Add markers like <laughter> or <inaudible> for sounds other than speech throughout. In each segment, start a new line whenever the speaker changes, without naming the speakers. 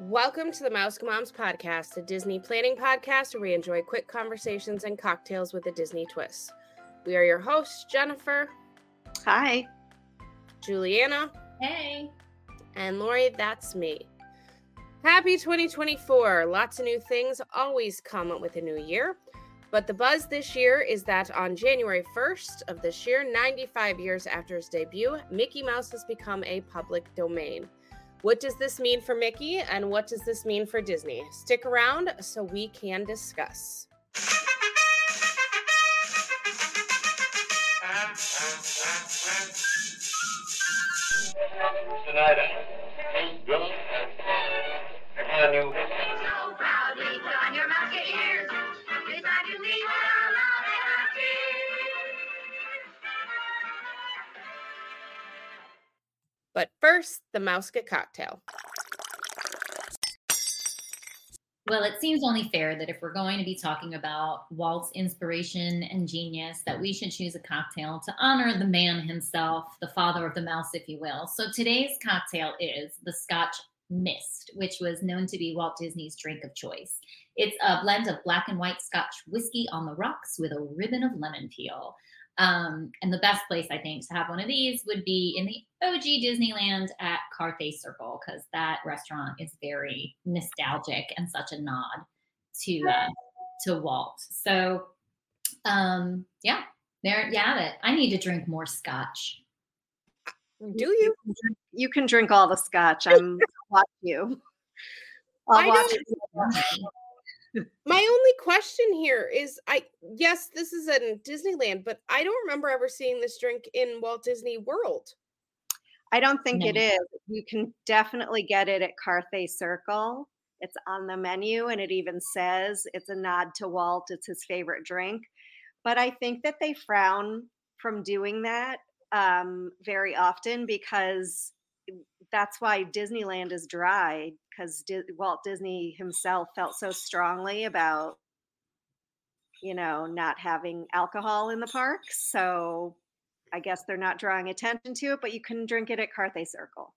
Welcome to the Mouse Moms podcast, a Disney planning podcast where we enjoy quick conversations and cocktails with a Disney twist. We are your hosts, Jennifer,
Hi.
Juliana,
Hey.
and Lori. That's me. Happy 2024. Lots of new things always come with a new year. But the buzz this year is that on January 1st of this year, 95 years after his debut, Mickey Mouse has become a public domain. What does this mean for Mickey and what does this mean for Disney? Stick around so we can discuss.
Tonight, Bill, I knew.
So
But first, the Mouse Get Cocktail.
Well, it seems only fair that if we're going to be talking about Walt's inspiration and genius, that we should choose a cocktail to honor the man himself, the father of the mouse, if you will. So today's cocktail is the Scotch Mist, which was known to be Walt Disney's drink of choice. It's a blend of black and white Scotch whiskey on the rocks with a ribbon of lemon peel. Um, and the best place, I think, to have one of these would be in the OG Disneyland at Carthay Circle, because that restaurant is very nostalgic and such a nod to uh, to Walt. So, um, yeah, there you have it. I need to drink more scotch.
Do you?
You can drink all the scotch. I'm <laughs> I'll watch you. I'll
I
watch
don't-
you.
My only question here is I yes, this is in Disneyland, but I don't remember ever seeing this drink in Walt Disney World.
I don't think it
No.
is. You can definitely get it at Carthay Circle. It's on the menu and it even says it's a nod to Walt. It's his favorite drink. But I think that they frown from doing that um, very often because that's why Disneyland is dry because Di- Walt Disney himself felt so strongly about, you know, not having alcohol in the parks. So I guess they're not drawing attention to it, but you can drink it at Carthay Circle.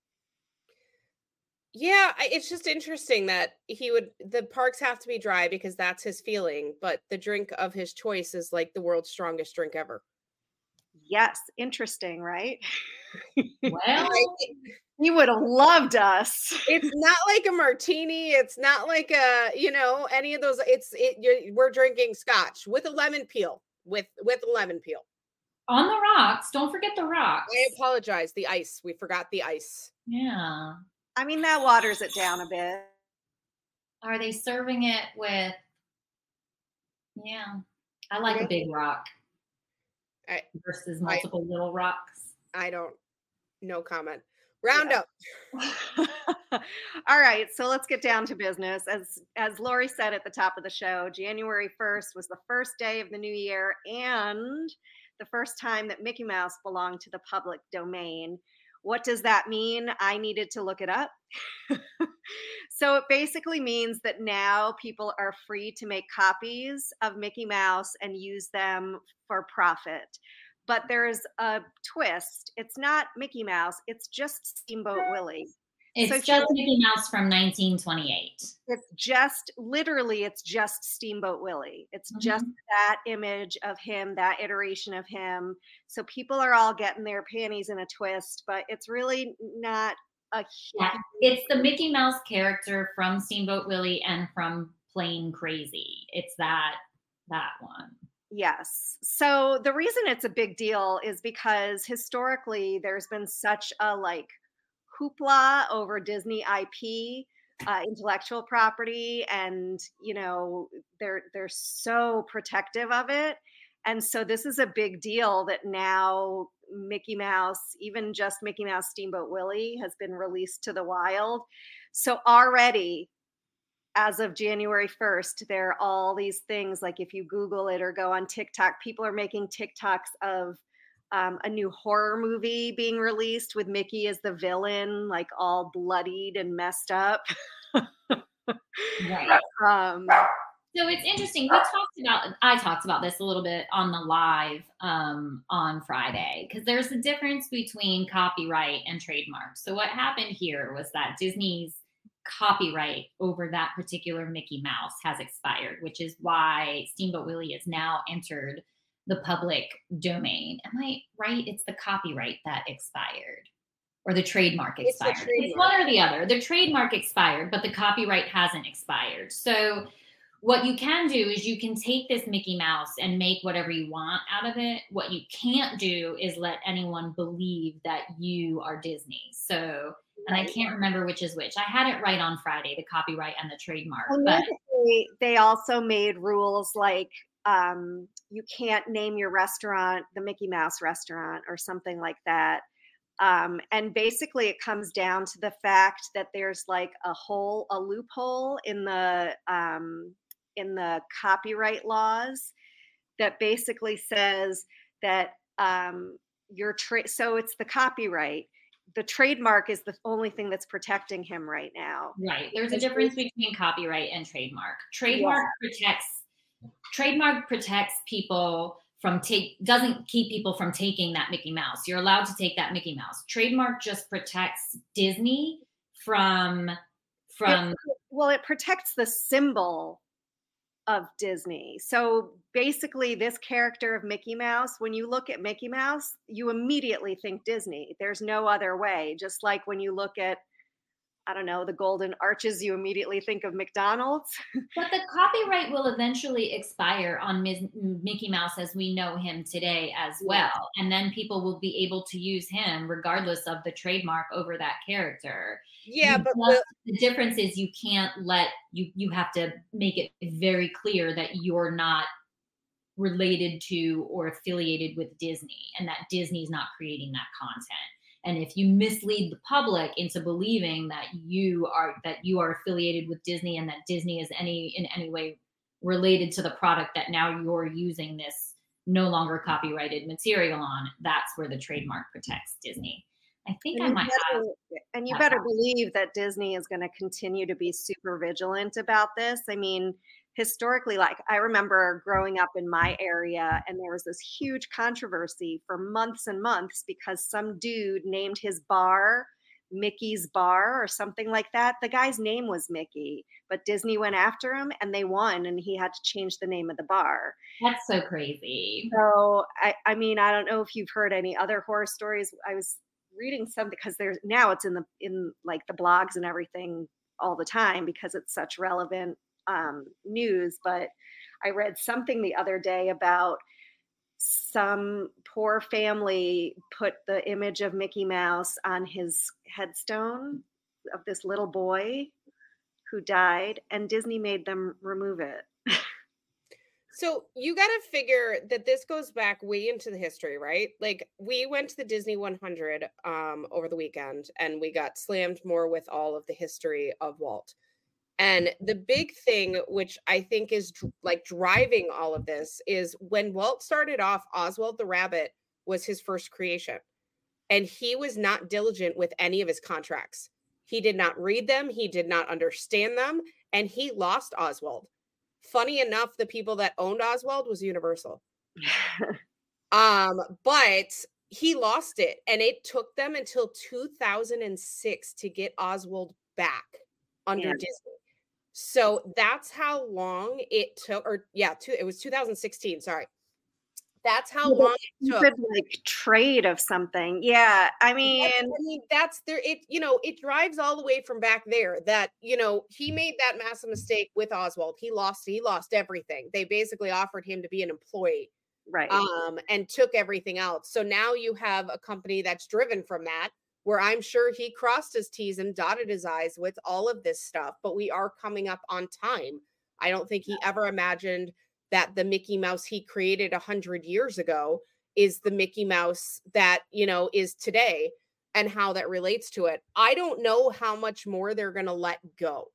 Yeah, it's just interesting that he would the parks have to be dry because that's his feeling, but the drink of his choice is like the world's strongest drink ever.
Yes, interesting, right? <laughs>
Well,
You would have loved us.
It's not like a martini, it's not like a, you know, any of those it's it you're, we're drinking scotch with a lemon peel with with a lemon peel.
on the rocks. Don't forget the rocks.
I apologize, the ice. We forgot the ice.
Yeah.
I mean, that waters it down a bit.
Are they serving it with? Yeah, I like a big rock
I-
versus
I-
multiple little rocks.
I don't no comment. Round
Yeah.
up. <laughs>
All right, so let's get down to business. As as Lori said at the top of the show, January 1st was the first day of the new year and the first time that Mickey Mouse belonged to the public domain. What does that mean? I needed to look it up. <laughs> so it basically means that now people are free to make copies of Mickey Mouse and use them for profit. But there's a twist. It's not Mickey Mouse, it's just Steamboat Willie.
It's
if
just Mickey Mouse from 1928.
It's just literally it's just Steamboat Willie. It's just mm-hmm. that image of him, that iteration of him. So people are all getting their panties in a twist, but it's really not a
Yeah, it's the Mickey Mouse character from Steamboat Willie and from Plane Crazy. It's that that one.
Yes. So the reason it's a big deal is because historically there's been such a like hoopla over Disney IP, uh, intellectual property, and you know they're they're so protective of it. And so this is a big deal that now Mickey Mouse, even just Mickey Mouse Steamboat Willie, has been released to the wild. So already as of January 1st, there are all these things like if you Google it or go on TikTok, people are making TikToks of um, a new horror movie being released with Mickey as the villain, like all bloodied and messed up.
Right. <laughs>
um,
So it's interesting. We talked about I talked about this a little bit on the live um, on Friday because there's a difference between copyright and trademark. So what happened here was that Disney's copyright over that particular Mickey Mouse has expired, which is why Steamboat Willie is now entered the public domain. Am I right? It's the copyright that expired or the trademark
It's
expired. It's one or the other. The trademark expired, but the copyright hasn't expired. So what you can do is you can take this Mickey Mouse and make whatever you want out of it. What you can't do is let anyone believe that you are Disney. So, and I can't remember which is which. I had it right on Friday, the copyright and the trademark. But
they, they also made rules like um, you can't name your restaurant the Mickey Mouse restaurant or something like that. Um, and basically, it comes down to the fact that there's like a hole, a loophole in the um, in the copyright laws that basically says that um, your trade. So it's the copyright. The trademark is the only thing that's protecting him right now.
Right. There's a difference between copyright and trademark. Trademark protects trademark protects people from take doesn't keep people from taking that Mickey Mouse. You're allowed to take that Mickey Mouse. Trademark just protects Disney from from
well it protects the symbol of disney. So basically this character of mickey mouse when you look at mickey mouse you immediately think disney. There's no other way. Just like when you look at i don't know the golden arches you immediately think of mcdonald's <laughs>
But the copyright will eventually expire on Mis- Mickey Mouse as we know him today as well. And then people will be able to use him regardless of the trademark over that character.
Yeah,
You
but Will,
the difference is you can't let you you have to make it very clear that you're not related to or affiliated with Disney and that Disney's not creating that content. And if you mislead the public into believing that you are that you are affiliated with Disney and that Disney is any in any way related to the product that now you're using this no longer copyrighted material on, that's where the trademark protects Disney. I think I
and you,
might have
and you better believe that disney is going to continue to be super vigilant about this i mean historically like i remember growing up in my area and there was this huge controversy for months and months because some dude named his bar mickey's bar or something like that the guy's name was mickey but disney went after him and they won and he had to change the name of the bar
that's so crazy.
so I, I mean, I don't know if you've heard any other horror stories. I was reading some because there's now it's in the in like the blogs and everything all the time because it's such relevant um, news. But I read something the other day about some poor family put the image of Mickey Mouse on his headstone of this little boy who died, and Disney made them remove it.
So you got to figure that this goes back way into the history, right? Like we went to the Disney 100 um over the weekend and we got slammed more with all of the history of Walt. And the big thing which I think is like driving all of this is when Walt started off Oswald the Rabbit was his first creation. And he was not diligent with any of his contracts. He did not read them, he did not understand them, and he lost Oswald funny enough the people that owned oswald was universal <laughs> um but he lost it and it took them until 2006 to get oswald back under
Yeah.
disney so that's how long it took or yeah two, it was 2016 sorry that's how long it took
stupid like trade of something. Yeah, I mean,
That's- I mean, that's there. It you know it drives all the way from back there. That you know he made that massive mistake with Oswald. He lost. He lost everything. They basically offered him to be an employee,
right.
um, and took everything else. So now you have a company that's driven from that. Where I'm sure he crossed his T's and dotted his I's with all of this stuff. But we are coming up on time. I don't think he ever imagined that the Mickey Mouse he created a hundred years ago is the Mickey Mouse that, you know, is today and how that relates to it. I don't know how much more they're going to let go.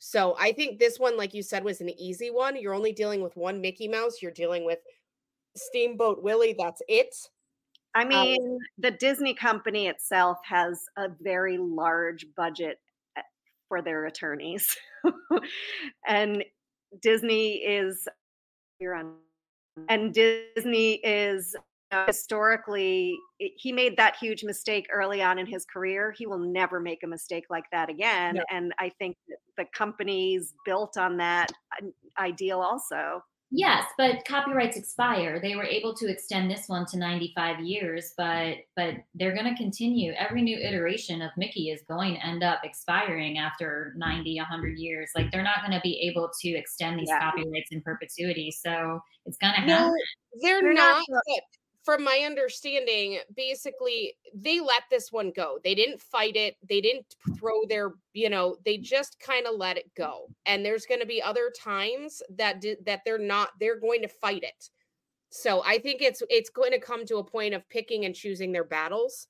So I think this one, like you said, was an easy one. You're only dealing with one Mickey Mouse. You're dealing with Steamboat Willie. That's it.
I mean, the Disney company itself has a very large budget uh, for their attorneys. <laughs> and Disney is you're on and Disney is know, historically, he made that huge mistake early on in his career. He will never make a mistake like that again.
No.
And I think the company's built on that uh, ideal also.
Yes, but copyrights expire. They were able to extend this one to 95 years, but but they're going to continue. Every new iteration of Mickey is going to end up expiring after 90, 100 years. Like they're not going to be able to extend these
Yeah.
copyrights in perpetuity. So it's going to
No,
happen.
they're,
They're
not.
not-
but from my understanding, basically, they let this one go. They didn't fight it. They didn't throw their, you know, they just kind of let it go. And there's going to be other times that di- that they're not. They're going to fight it. So I think it's it's going to come to a point of picking and choosing their battles,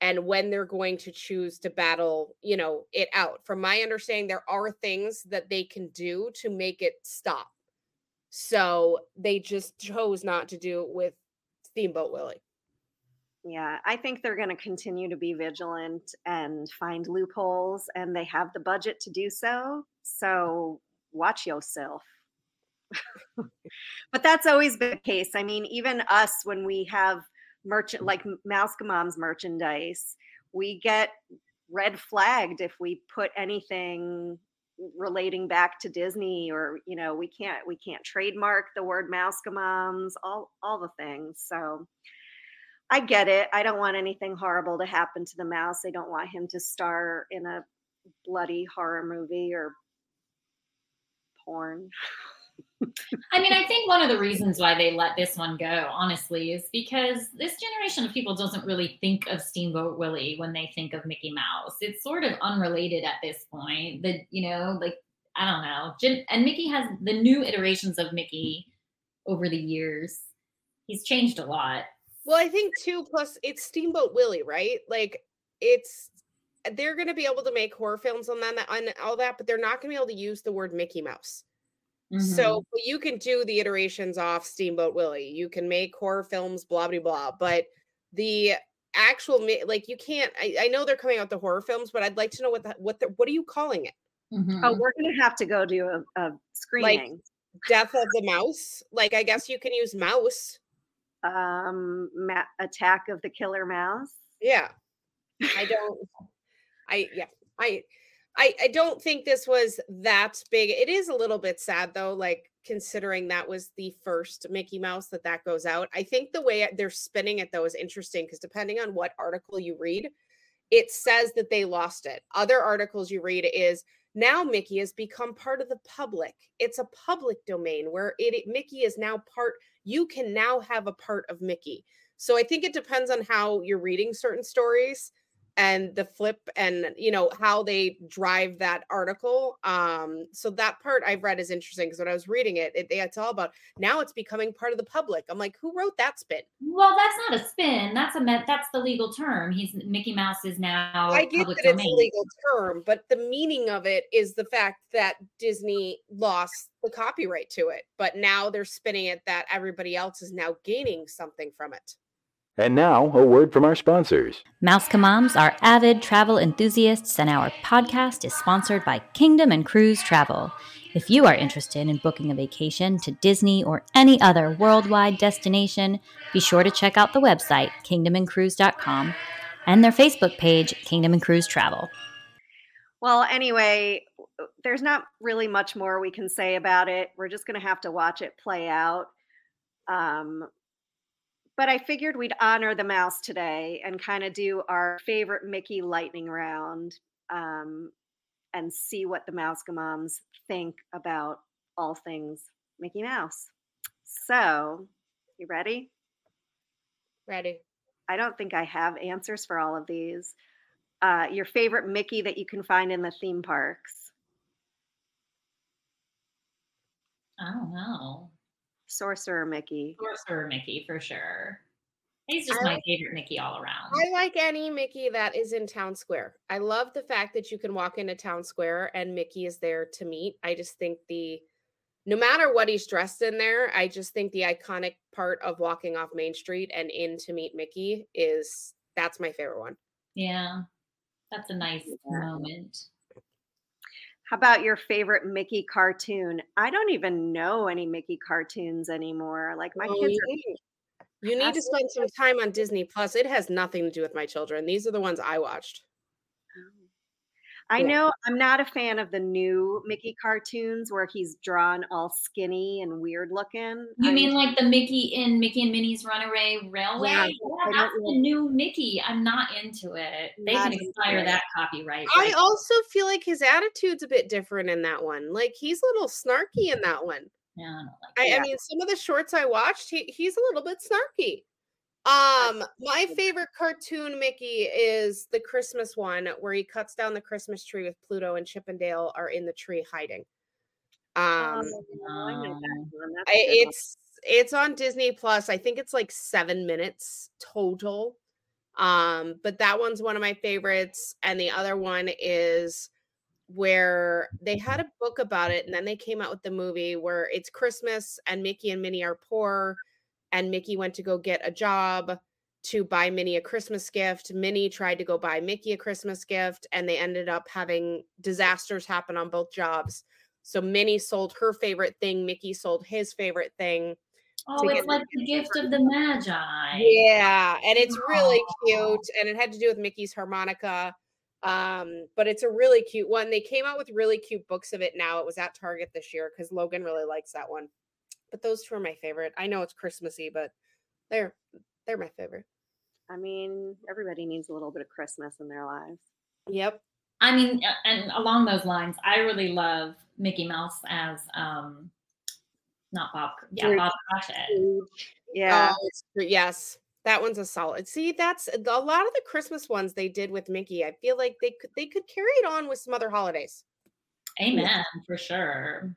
and when they're going to choose to battle, you know, it out. From my understanding, there are things that they can do to make it stop. So they just chose not to do it with Steamboat Willie.
Yeah, I think they're going to continue to be vigilant and find loopholes, and they have the budget to do so. So watch yourself. <laughs> but that's always been the case. I mean, even us, when we have merchant like Mouse Mom's merchandise, we get red flagged if we put anything relating back to Disney or you know we can't we can't trademark the word mouse moms all all the things so I get it I don't want anything horrible to happen to the mouse I don't want him to star in a bloody horror movie or porn <laughs> <laughs>
I mean, I think one of the reasons why they let this one go, honestly, is because this generation of people doesn't really think of Steamboat Willie when they think of Mickey Mouse. It's sort of unrelated at this point. That you know, like I don't know, and Mickey has the new iterations of Mickey over the years. He's changed a lot.
Well, I think too. Plus, it's Steamboat Willie, right? Like, it's they're going to be able to make horror films on that on all that, but they're not going to be able to use the word Mickey Mouse.
Mm-hmm.
So you can do the iterations off Steamboat Willie. You can make horror films, blah blah blah. But the actual like you can't. I, I know they're coming out the horror films, but I'd like to know what the, what the, what are you calling it?
Mhm.
oh we're gonna have to go do a, a screening
Death of the Mouse? Like I guess you can use mouse.
um ma- attack of the killer mouse
Yeah. I don't I yeah. I I I don't think this was that big. It is a little bit sad though, like considering that was the first Mickey Mouse that that goes out. I think the way they're spinning it though is interesting because depending on what article you read, it says that they lost it. Other articles you read is now Mickey has become part of the public. It's a public domain where it, it- Mickey is now part you can now have a part of Mickey. So I think it depends on how you're reading certain stories and the flip and you know how they drive that article um so that part i've read is interesting because when i was reading it, it it's all about now it's becoming part of the public i'm like who wrote that spin
Well, that's not a spin. That's a. That's the legal term. He's Mickey Mouse is now
i get
public
that it's a legal term but the meaning of it is the fact that disney lost the copyright to it but now they're spinning it that everybody else is now gaining something from it
And now, a word from our sponsors.
Mouse Moms are avid travel enthusiasts, and our podcast is sponsored by Kingdom and Cruise Travel. If you are interested in booking a vacation to Disney or any other worldwide destination, be sure to check out the website, kingdomandcruise.com, and their Facebook page, Kingdom and Cruise Travel.
Well, anyway, there's not really much more we can say about it. We're just going to have to watch it play out. Um, but I figured we'd honor the mouse today and kind of do our favorite Mickey lightning round um, and see what the Mouse Moms think about all things Mickey Mouse. So, you ready?
ready
I don't think I have answers for all of these. Uh, your favorite Mickey that you can find in the theme parks?
I don't know.
Sorcerer Mickey.
Sorcerer Mickey for sure. He's just
I
my
like-
favorite Mickey all around.
I like any Mickey that is in town square. I love the fact that you can walk into town square and Mickey is there to meet. I just think the no matter what he's dressed in there, I just think the iconic part of walking off Main Street and in to meet Mickey is that's my favorite one.
yeah, that's a nice
Yeah.
moment.
How about your favorite Mickey cartoon? I don't even know any Mickey cartoons anymore. Like my
Oh,
kids are
You need to spend some time on Disney Plus. It has nothing to do with my children. These are the ones I watched.
I
Yeah.
know I'm not a fan of the new Mickey cartoons where he's drawn all skinny and weird looking.
You
I'm-
mean like the Mickey in Mickey and Minnie's Runaway Railway?
Yeah,
Yeah, that's the
like-
new Mickey. I'm not into it. They can expire that copyright.
I
right
also feel like his attitude's a bit different in that one. Like he's a little snarky in that one.
Yeah, I don't like
I, I mean, some of the shorts I watched, he, he's a little bit snarky. Um, <laughs> my favorite cartoon Mickey is the Christmas one where he cuts down the Christmas tree with Pluto and Chip 'n' Dale are in the tree hiding. Um,
Oh, I
Um,
one. That's
I,
a good one.
it's it's on Disney Plus. I think it's like seven minutes total. Um, but that one's one of my favorites, and the other one is where they had a book about it, and then they came out with the movie where it's Christmas and Mickey and Minnie are poor, and Mickey went to go get a job to buy Minnie a Christmas gift. Minnie tried to go buy Mickey a Christmas gift, and they ended up having disasters happen on both jobs. So Minnie sold her favorite thing, Mickey sold his favorite thing.
Oh, it's like the gift of the Magi.
Yeah, and it's really cute, and it had to do with Mickey's harmonica. Um, but it's a really cute one. They came out with really cute books of it now. It was at Target this year because Logan really likes that one. But those two are my favorite. I know it's Christmassy, but they're they're my favorite.
I mean, everybody needs a little bit of Christmas in their lives.
Yep.
I mean, uh, and along those lines, I really love Mickey Mouse as um, not Bob. Yeah,
Scrooge.
Bob Cratchit.
Yeah.
Oh, yes. That one's a solid. See, that's a lot of the Christmas ones they did with Mickey. I feel like they could they could carry it on with some other holidays.
Amen, for sure.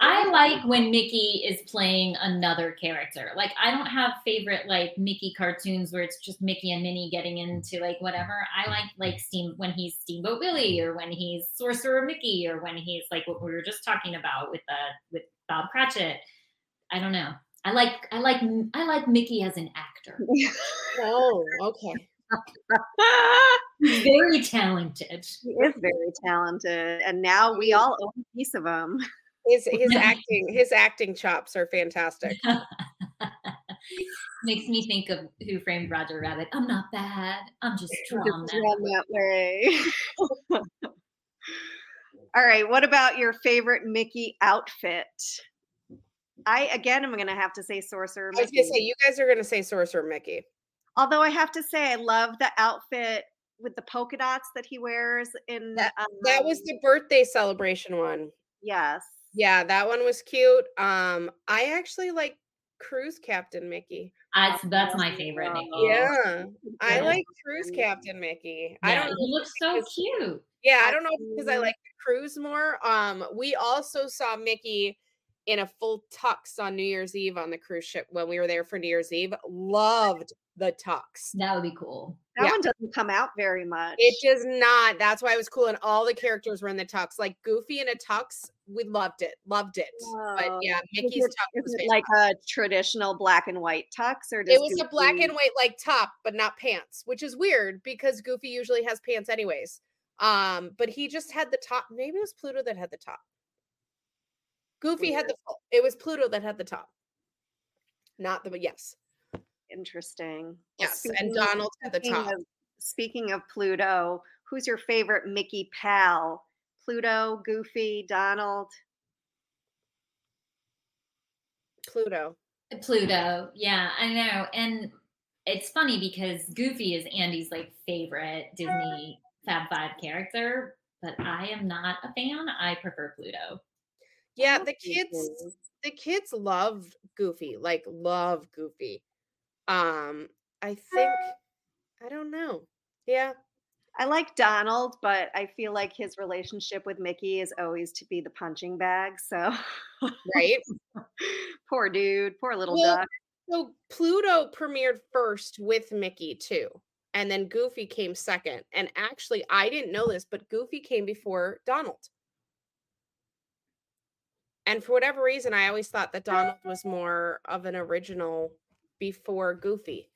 I like when Mickey is playing another character. Like I don't have favorite like Mickey cartoons where it's just Mickey and Minnie getting into like whatever. I like like Steam when he's Steamboat Willie or when he's Sorcerer Mickey or when he's like what we were just talking about with uh with Bob Cratchit. I don't know. I like I like I like Mickey as an actor. <laughs>
Oh, okay. <laughs>
Very talented.
He is very talented, and now we all own a piece of him. <laughs>
His his <laughs> acting his acting chops are fantastic. <laughs>
Makes me think of Who Framed Roger Rabbit. I'm not bad. I'm just <laughs> drawn that
way. all right. What about your favorite Mickey outfit? I again I'm going to have to say Sorcerer
I was gonna say you guys are gonna say Sorcerer Mickey.
Although I have to say I love the outfit with the polka dots that he wears in
That-
um,
That was the birthday celebration one.
yes.
Yeah, that one was cute. Um, I actually like Cruise Captain Mickey.
That's that's my favorite. Mickey.
Yeah, I like Cruise Captain Mickey. I don't.
He looks so cute.
Yeah, I don't know because I like cruise more. Um, we also saw Mickey in a full tux on New Year's Eve on the cruise ship when we were there for New Year's Eve. Loved the tux.
That would be cool.
That
Yeah.
one doesn't come out very much.
It does not. That's why it was cool, and all the characters were in the tux. Like Goofy in a tux, we loved it, loved it. But yeah, Mickey's
it-
tux was
Is it
fantastic.
like a traditional black and white tux, or does
It was a black and white like top, but not pants, which is weird because Goofy usually has pants anyways. Um, but he just had the top. Maybe it was Pluto that had the top. Goofy had the full. It was Pluto that had the top. Not the but yes.
Interesting. Well,
Yes. And
speaking-
Donald had the
speaking
top.
Of, speaking of Pluto, who's your favorite Mickey pal? Pluto, Goofy, Donald.
Pluto.
Uh, Pluto. Yeah, I know. And it's funny because Goofy is Andy's like favorite Disney Fab Five character, but I am not a fan. I prefer Pluto.
Yeah, the kids the kids love Goofy, like love Goofy. Um, I think I don't know. Yeah.
I like Donald, but I feel like his relationship with Mickey is always to be the punching bag. So
Right. <laughs>
poor dude, poor little
Well,
duck.
So Pluto premiered first with Mickey too. And then Goofy came second. And actually, I didn't know this, but Goofy came before Donald. And for whatever reason, I always thought that Donald was more of an original before Goofy.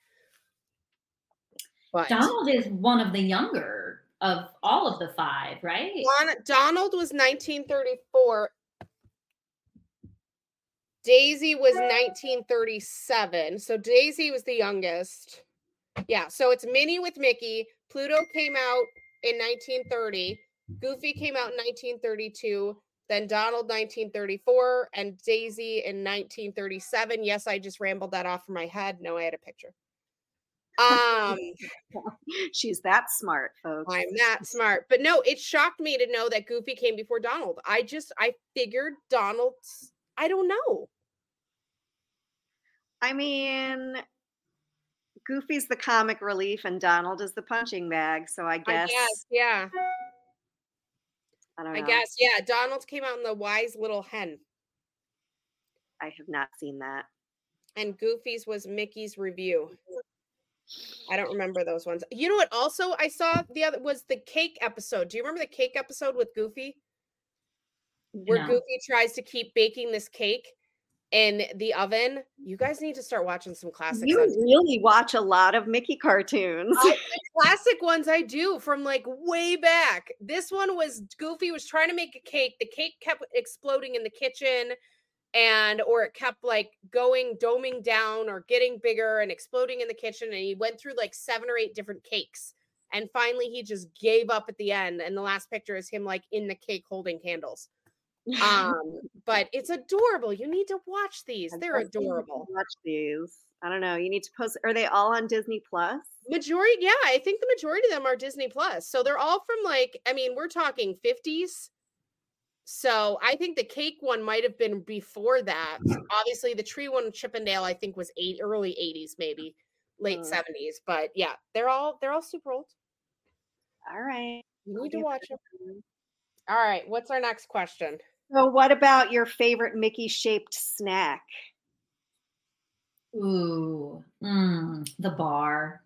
But
Donald is one of the younger of all of the five, right?
Don- Donald was 1934. Daisy was 1937. So Daisy was the youngest. Yeah, so it's Minnie with Mickey. Pluto came out in 1930. Goofy came out in 1932. Then Donald 1934 and Daisy in 1937. Yes, I just rambled that off from my head. No, I had a picture. Um, <laughs>
She's that smart, folks.
I'm that smart. But no, it shocked me to know that Goofy came before Donald. I just I figured Donald's I don't know.
I mean, Goofy's the comic relief and Donald is the punching bag. So I
I
guess
guess, yeah.
I don't
I guess, yeah. Donald came out in the wise little hen.
I have not seen that.
and Goofy's was Mickey's Revue. I don't remember those ones. You know what? Also, I saw the other was the cake episode. Do you remember the cake episode with Goofy, where
No.
Goofy tries to keep baking this cake in the oven? You guys need to start watching some classics.
You really watch a lot of Mickey cartoons.
I- <laughs> the classic ones I do from like way back. This one was Goofy was trying to make a cake. The cake kept exploding in the kitchen and or it kept like going doming down or getting bigger and exploding in the kitchen and he went through like seven or eight different cakes and finally he just gave up at the end and the last picture is him like in the cake holding candles <laughs> um but it's adorable you need to watch these
I
they're
definitely need to
adorable
Watch these. I don't know. You need to post. Are they all on Disney Plus?
majority yeah i think the majority of them are disney plus so they're all from like i mean we're talking 50s so i think the cake one might have been before that obviously the tree one Chip 'n' Dale i think was eight early 80s maybe late
Mm.
70s but yeah they're all they're all super old
All right.
you need to watch them all right what's our next question
So, what about your favorite Mickey shaped snack?
Ooh, mm, the bar.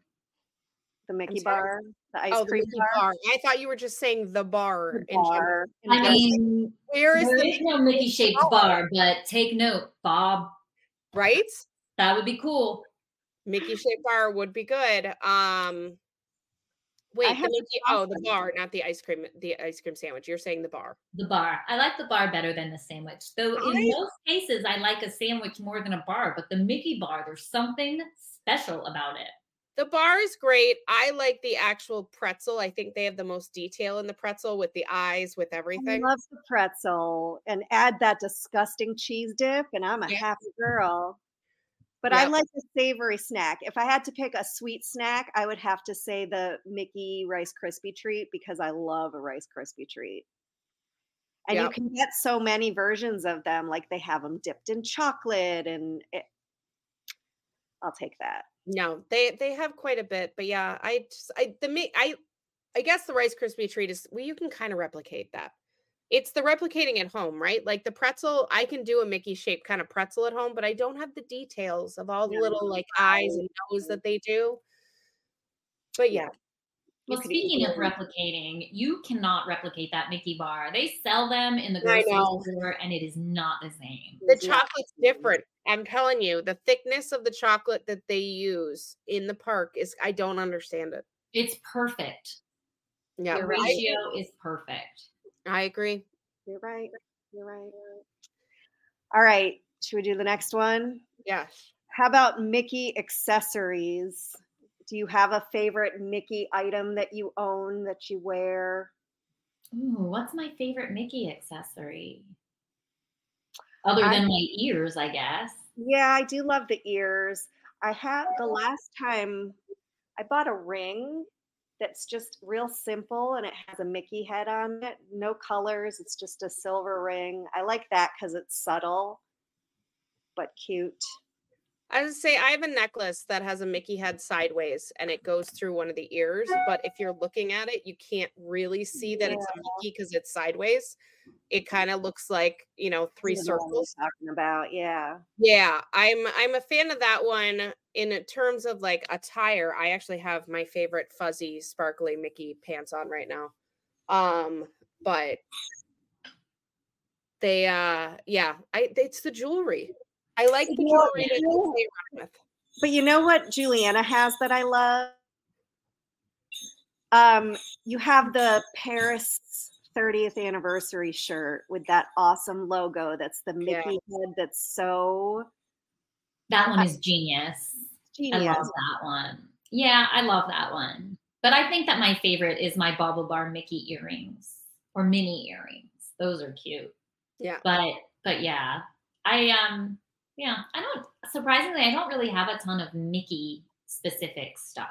The Mickey bar, the ice
oh the
cream
Mickey
bar.
bar i thought you were just saying the bar
The bar. in
I mean,
where is
there
the
is no Mickey shaped
bar?
bar, but take note, Bob.
right
That would be cool.
Mickey shaped bar would be good. Um wait, the Mickey oh the bar, not the ice cream the ice cream sandwich. You're saying the bar.
The bar. I like the bar better than the sandwich. Though in most cases, I like a sandwich more than a bar. But the Mickey bar, there's something special about it.
The bar is great. I like the actual pretzel. I think they have the most detail in the pretzel with the eyes, with everything.
I love the pretzel and add that disgusting cheese dip, and I'm a
Yeah.
happy girl. But I
Yep.
like a savory snack. If I had to pick a sweet snack, I would have to say the Mickey Rice Krispie treat because I love a Rice Krispie treat. And you can get so many versions of them. Like they have them dipped in chocolate, and it, I'll take that.
No, they they have quite a bit, but yeah, I just I the mi- I I guess the Rice Krispie treat is well, you can kind of replicate that. It's the replicating at home, right? Like the pretzel, I can do a Mickey shaped kind of pretzel at home, but I don't have the details of all the
Yeah,
little like eyes and nose that they do. But yeah,
Well,
could
speaking of replicating, you cannot replicate that Mickey bar. They sell them in the grocery store, and it is not the same.
the
It's
chocolate's
the
different. I'm telling you, the thickness of the chocolate that they use in the park is I don't understand it.
It's perfect.
Yeah,
The
I,
ratio is perfect.
I agree.
You're right. You're right. All right. Should we do the next one?
Yes.
How about Mickey accessories? Do you have a favorite Mickey item that you own that you wear?
Ooh, what's my favorite Mickey accessory? Other
I-
than my ears, I guess.
Yeah, I do love the ears. I had the last time I bought a ring that's just real simple and it has a Mickey head on it. No colors, it's just a silver ring. I like that because it's subtle but cute.
I would say I have a necklace that has a Mickey head sideways and it goes through one of the ears. But if you're looking at it, you can't really see that it's a Mickey because it's sideways. It kind of looks like, you know, three
You know
circles.
talking about, yeah.
Yeah, I'm I'm a fan of that one in terms of like attire. I actually have my favorite fuzzy sparkly Mickey pants on right now. Um, but they uh yeah, I it's the jewelry. I like the
Yeah,
jewelry that
yeah.
with.
But you know what Juliana has that I love? Um, you have the Paris 30th anniversary shirt with that awesome logo. That's the
Yeah.
Mickey head. That's so
That one is genius. I love that one. Yeah, I love that one. But I think that my favorite is my BaubleBar Mickey earrings or mini earrings. Those are cute.
Yeah.
But but yeah, I um yeah, I don't surprisingly I don't really have a ton of Mickey specific stuff.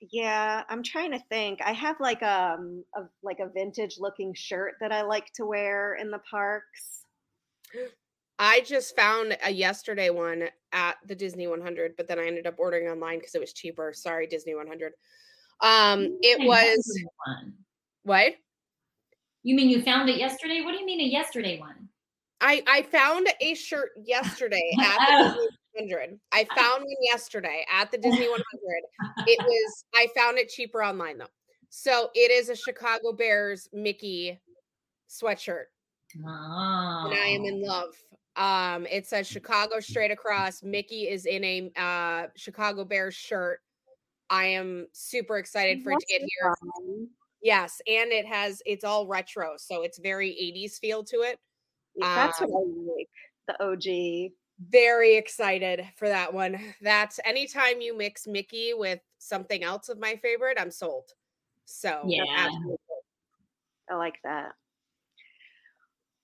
Yeah, I'm trying to think. I have like um a like a vintage looking shirt that I like to wear in the parks.
I just found a yesterday one at the Disney 100, but then I ended up ordering online because it was cheaper. Sorry, Disney 100. Um, it was what?
You mean you found it yesterday? What do you mean a yesterday one?
I I found a shirt yesterday <laughs> at the
Oh.
Disney 100. I <laughs> found one yesterday at the Disney 100. It was I found it cheaper online though. So it is a Chicago Bears Mickey sweatshirt,
Oh.
and I am in love. Um, it says Chicago straight across. Mickey is in a uh Chicago Bears shirt. I am super excited for it to get here.
Um,
Yes, and it has it's all retro, so it's very 80s feel to it.
That's what
Um,
I like. The OG.
very excited for that one. <sighs> That's anytime you mix Mickey with something else of my favorite, I'm sold. So
Yeah.
absolutely.
I like that.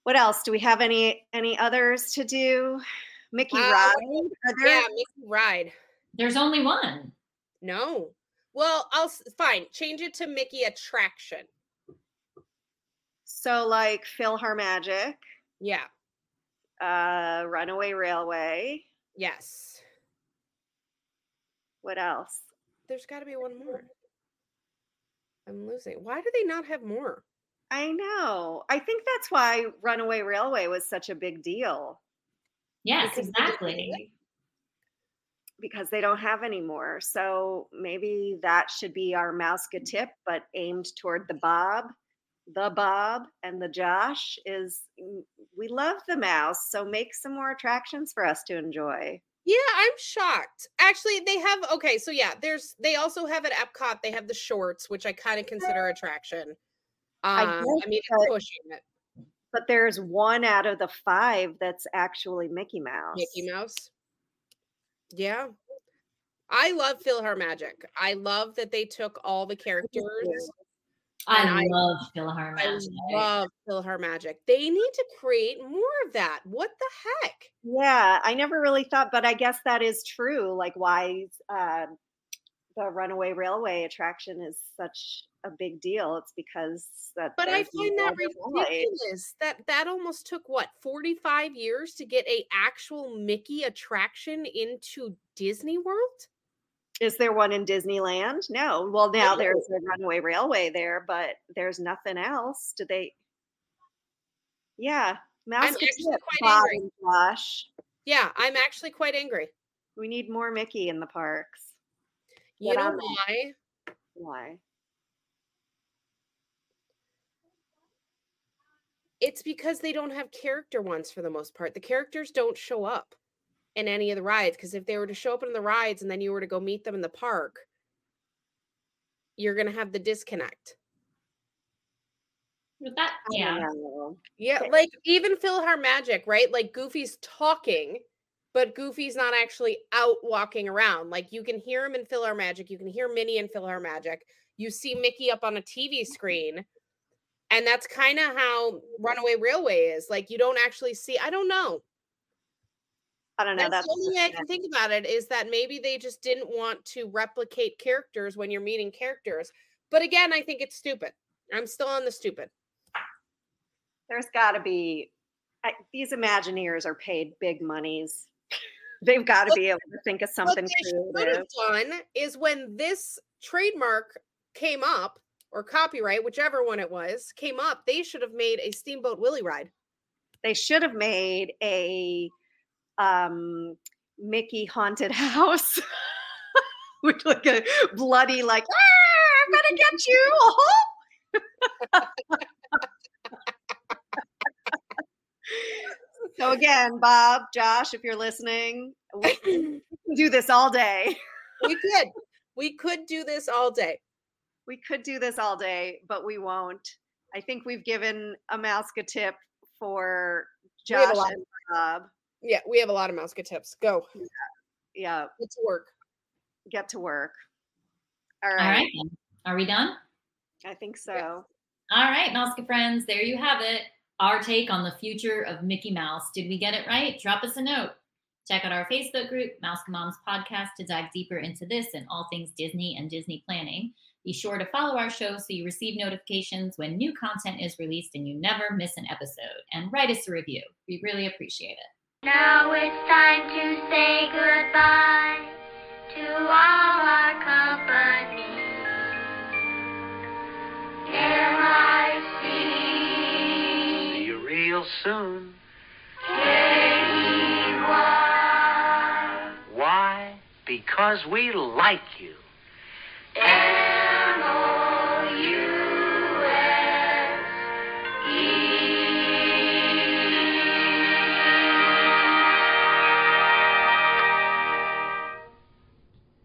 What else? Do we have any any others to do? Mickey
Uh,
Ride? There
yeah, Mickey ride.
There's only one.
No. Well, I'll fine. Change it to Mickey attraction.
so like PhilharMagic,
Yeah.
uh, Runaway Railway.
Yes.
What else?
There's got to be one more. I'm losing. Why do they not have more?
I know. I think that's why Runaway Railway was such a big deal
Yes,
Because they
exactly.
because they don't have any more. So maybe that should be our Mouska tip, but aimed toward the Bob. The Bob and the Josh is mm, we love the mouse, so make some more attractions for us to enjoy.
Yeah, I'm shocked. Actually, they have okay, so yeah, there's they also have at Epcot, they have the shorts, which I kind of consider attraction.
I
Um, I, mean,
but-
it's pushing it.
But there's one out of the five that's actually Mickey Mouse.
Mickey Mouse. Yeah. I love PhilharMagic. I love that they took all the characters.
I
And I-
love Philhar
I
Magic.
love PhilharMagic. They need to create more of that. What the heck?
Yeah, I never really thought, but I guess that is true. Like why uh, the Runaway Railway attraction is such a big deal. It's because that.
But I find that ridiculous. That that almost took what 45 years to get a actual Mickey attraction into Disney World?
Is there one in Disneyland? No. Well, now
No.
there's a Runaway Railway there, but there's nothing else. Do they? Yeah, Mouse Tip,
quite angry. Yeah, I'm actually quite angry.
We need more Mickey in the parks.
You know
on that.
why?
Why?
It's because they don't have character ones for the most part. The characters don't show up in any of the rides because if they were to show up in the rides and then you were to go meet them in the park, you're going to have the disconnect.
But that, yeah.
Yeah, like even PhilharMagic, right? Like Goofy's talking, but Goofy's not actually out walking around. Like you can hear him in PhilharMagic, you can hear Minnie in PhilharMagic. You see Mickey up on a TV screen. And that's kind of how Runaway Railway is. Like you don't actually see, I don't know.
I don't know.
That's
That's
the only way I can think about it is that maybe they just didn't want to replicate characters when you're meeting characters. But again, I think it's stupid. I'm still on the stupid.
there's got to be I, these Imagineers are paid big monies. They've got to be able to think of something.
What they should
creative.
have done is when this trademark came up, or copyright, whichever one it was, came up, they should have made a Steamboat Willie ride.
They should have made a um, Mickey haunted <laughs> house with like a bloody, like, ah, I'm gonna get you. <laughs> <laughs> so again, Bob, Josh, if you're listening, we <clears throat> can do this all day.
we could. We could do this all day.
we could do this all day, but we won't. I think we've given a mouse a tip for
We have a
Josh and Bob.
Yeah, we have a lot of mouse tips. Go.
Yeah,
Get to work.
get to work. All
All
right.
right. then. Are we done?
I think so.
All right, Mouska friends, there you have it. Our take on the future of Mickey Mouse. Did we get it right? Drop us a note. Check out our Facebook group, Mouse Moms Podcast, to dive deeper into this and all things Disney and Disney planning. Be sure to follow our show so you receive notifications when new content is released and you never miss an episode. And write us a review. We really appreciate it.
Now it's time to say goodbye to all our company. M-I-C.
Real soon.
K-E-Y.
Why? Because we like you.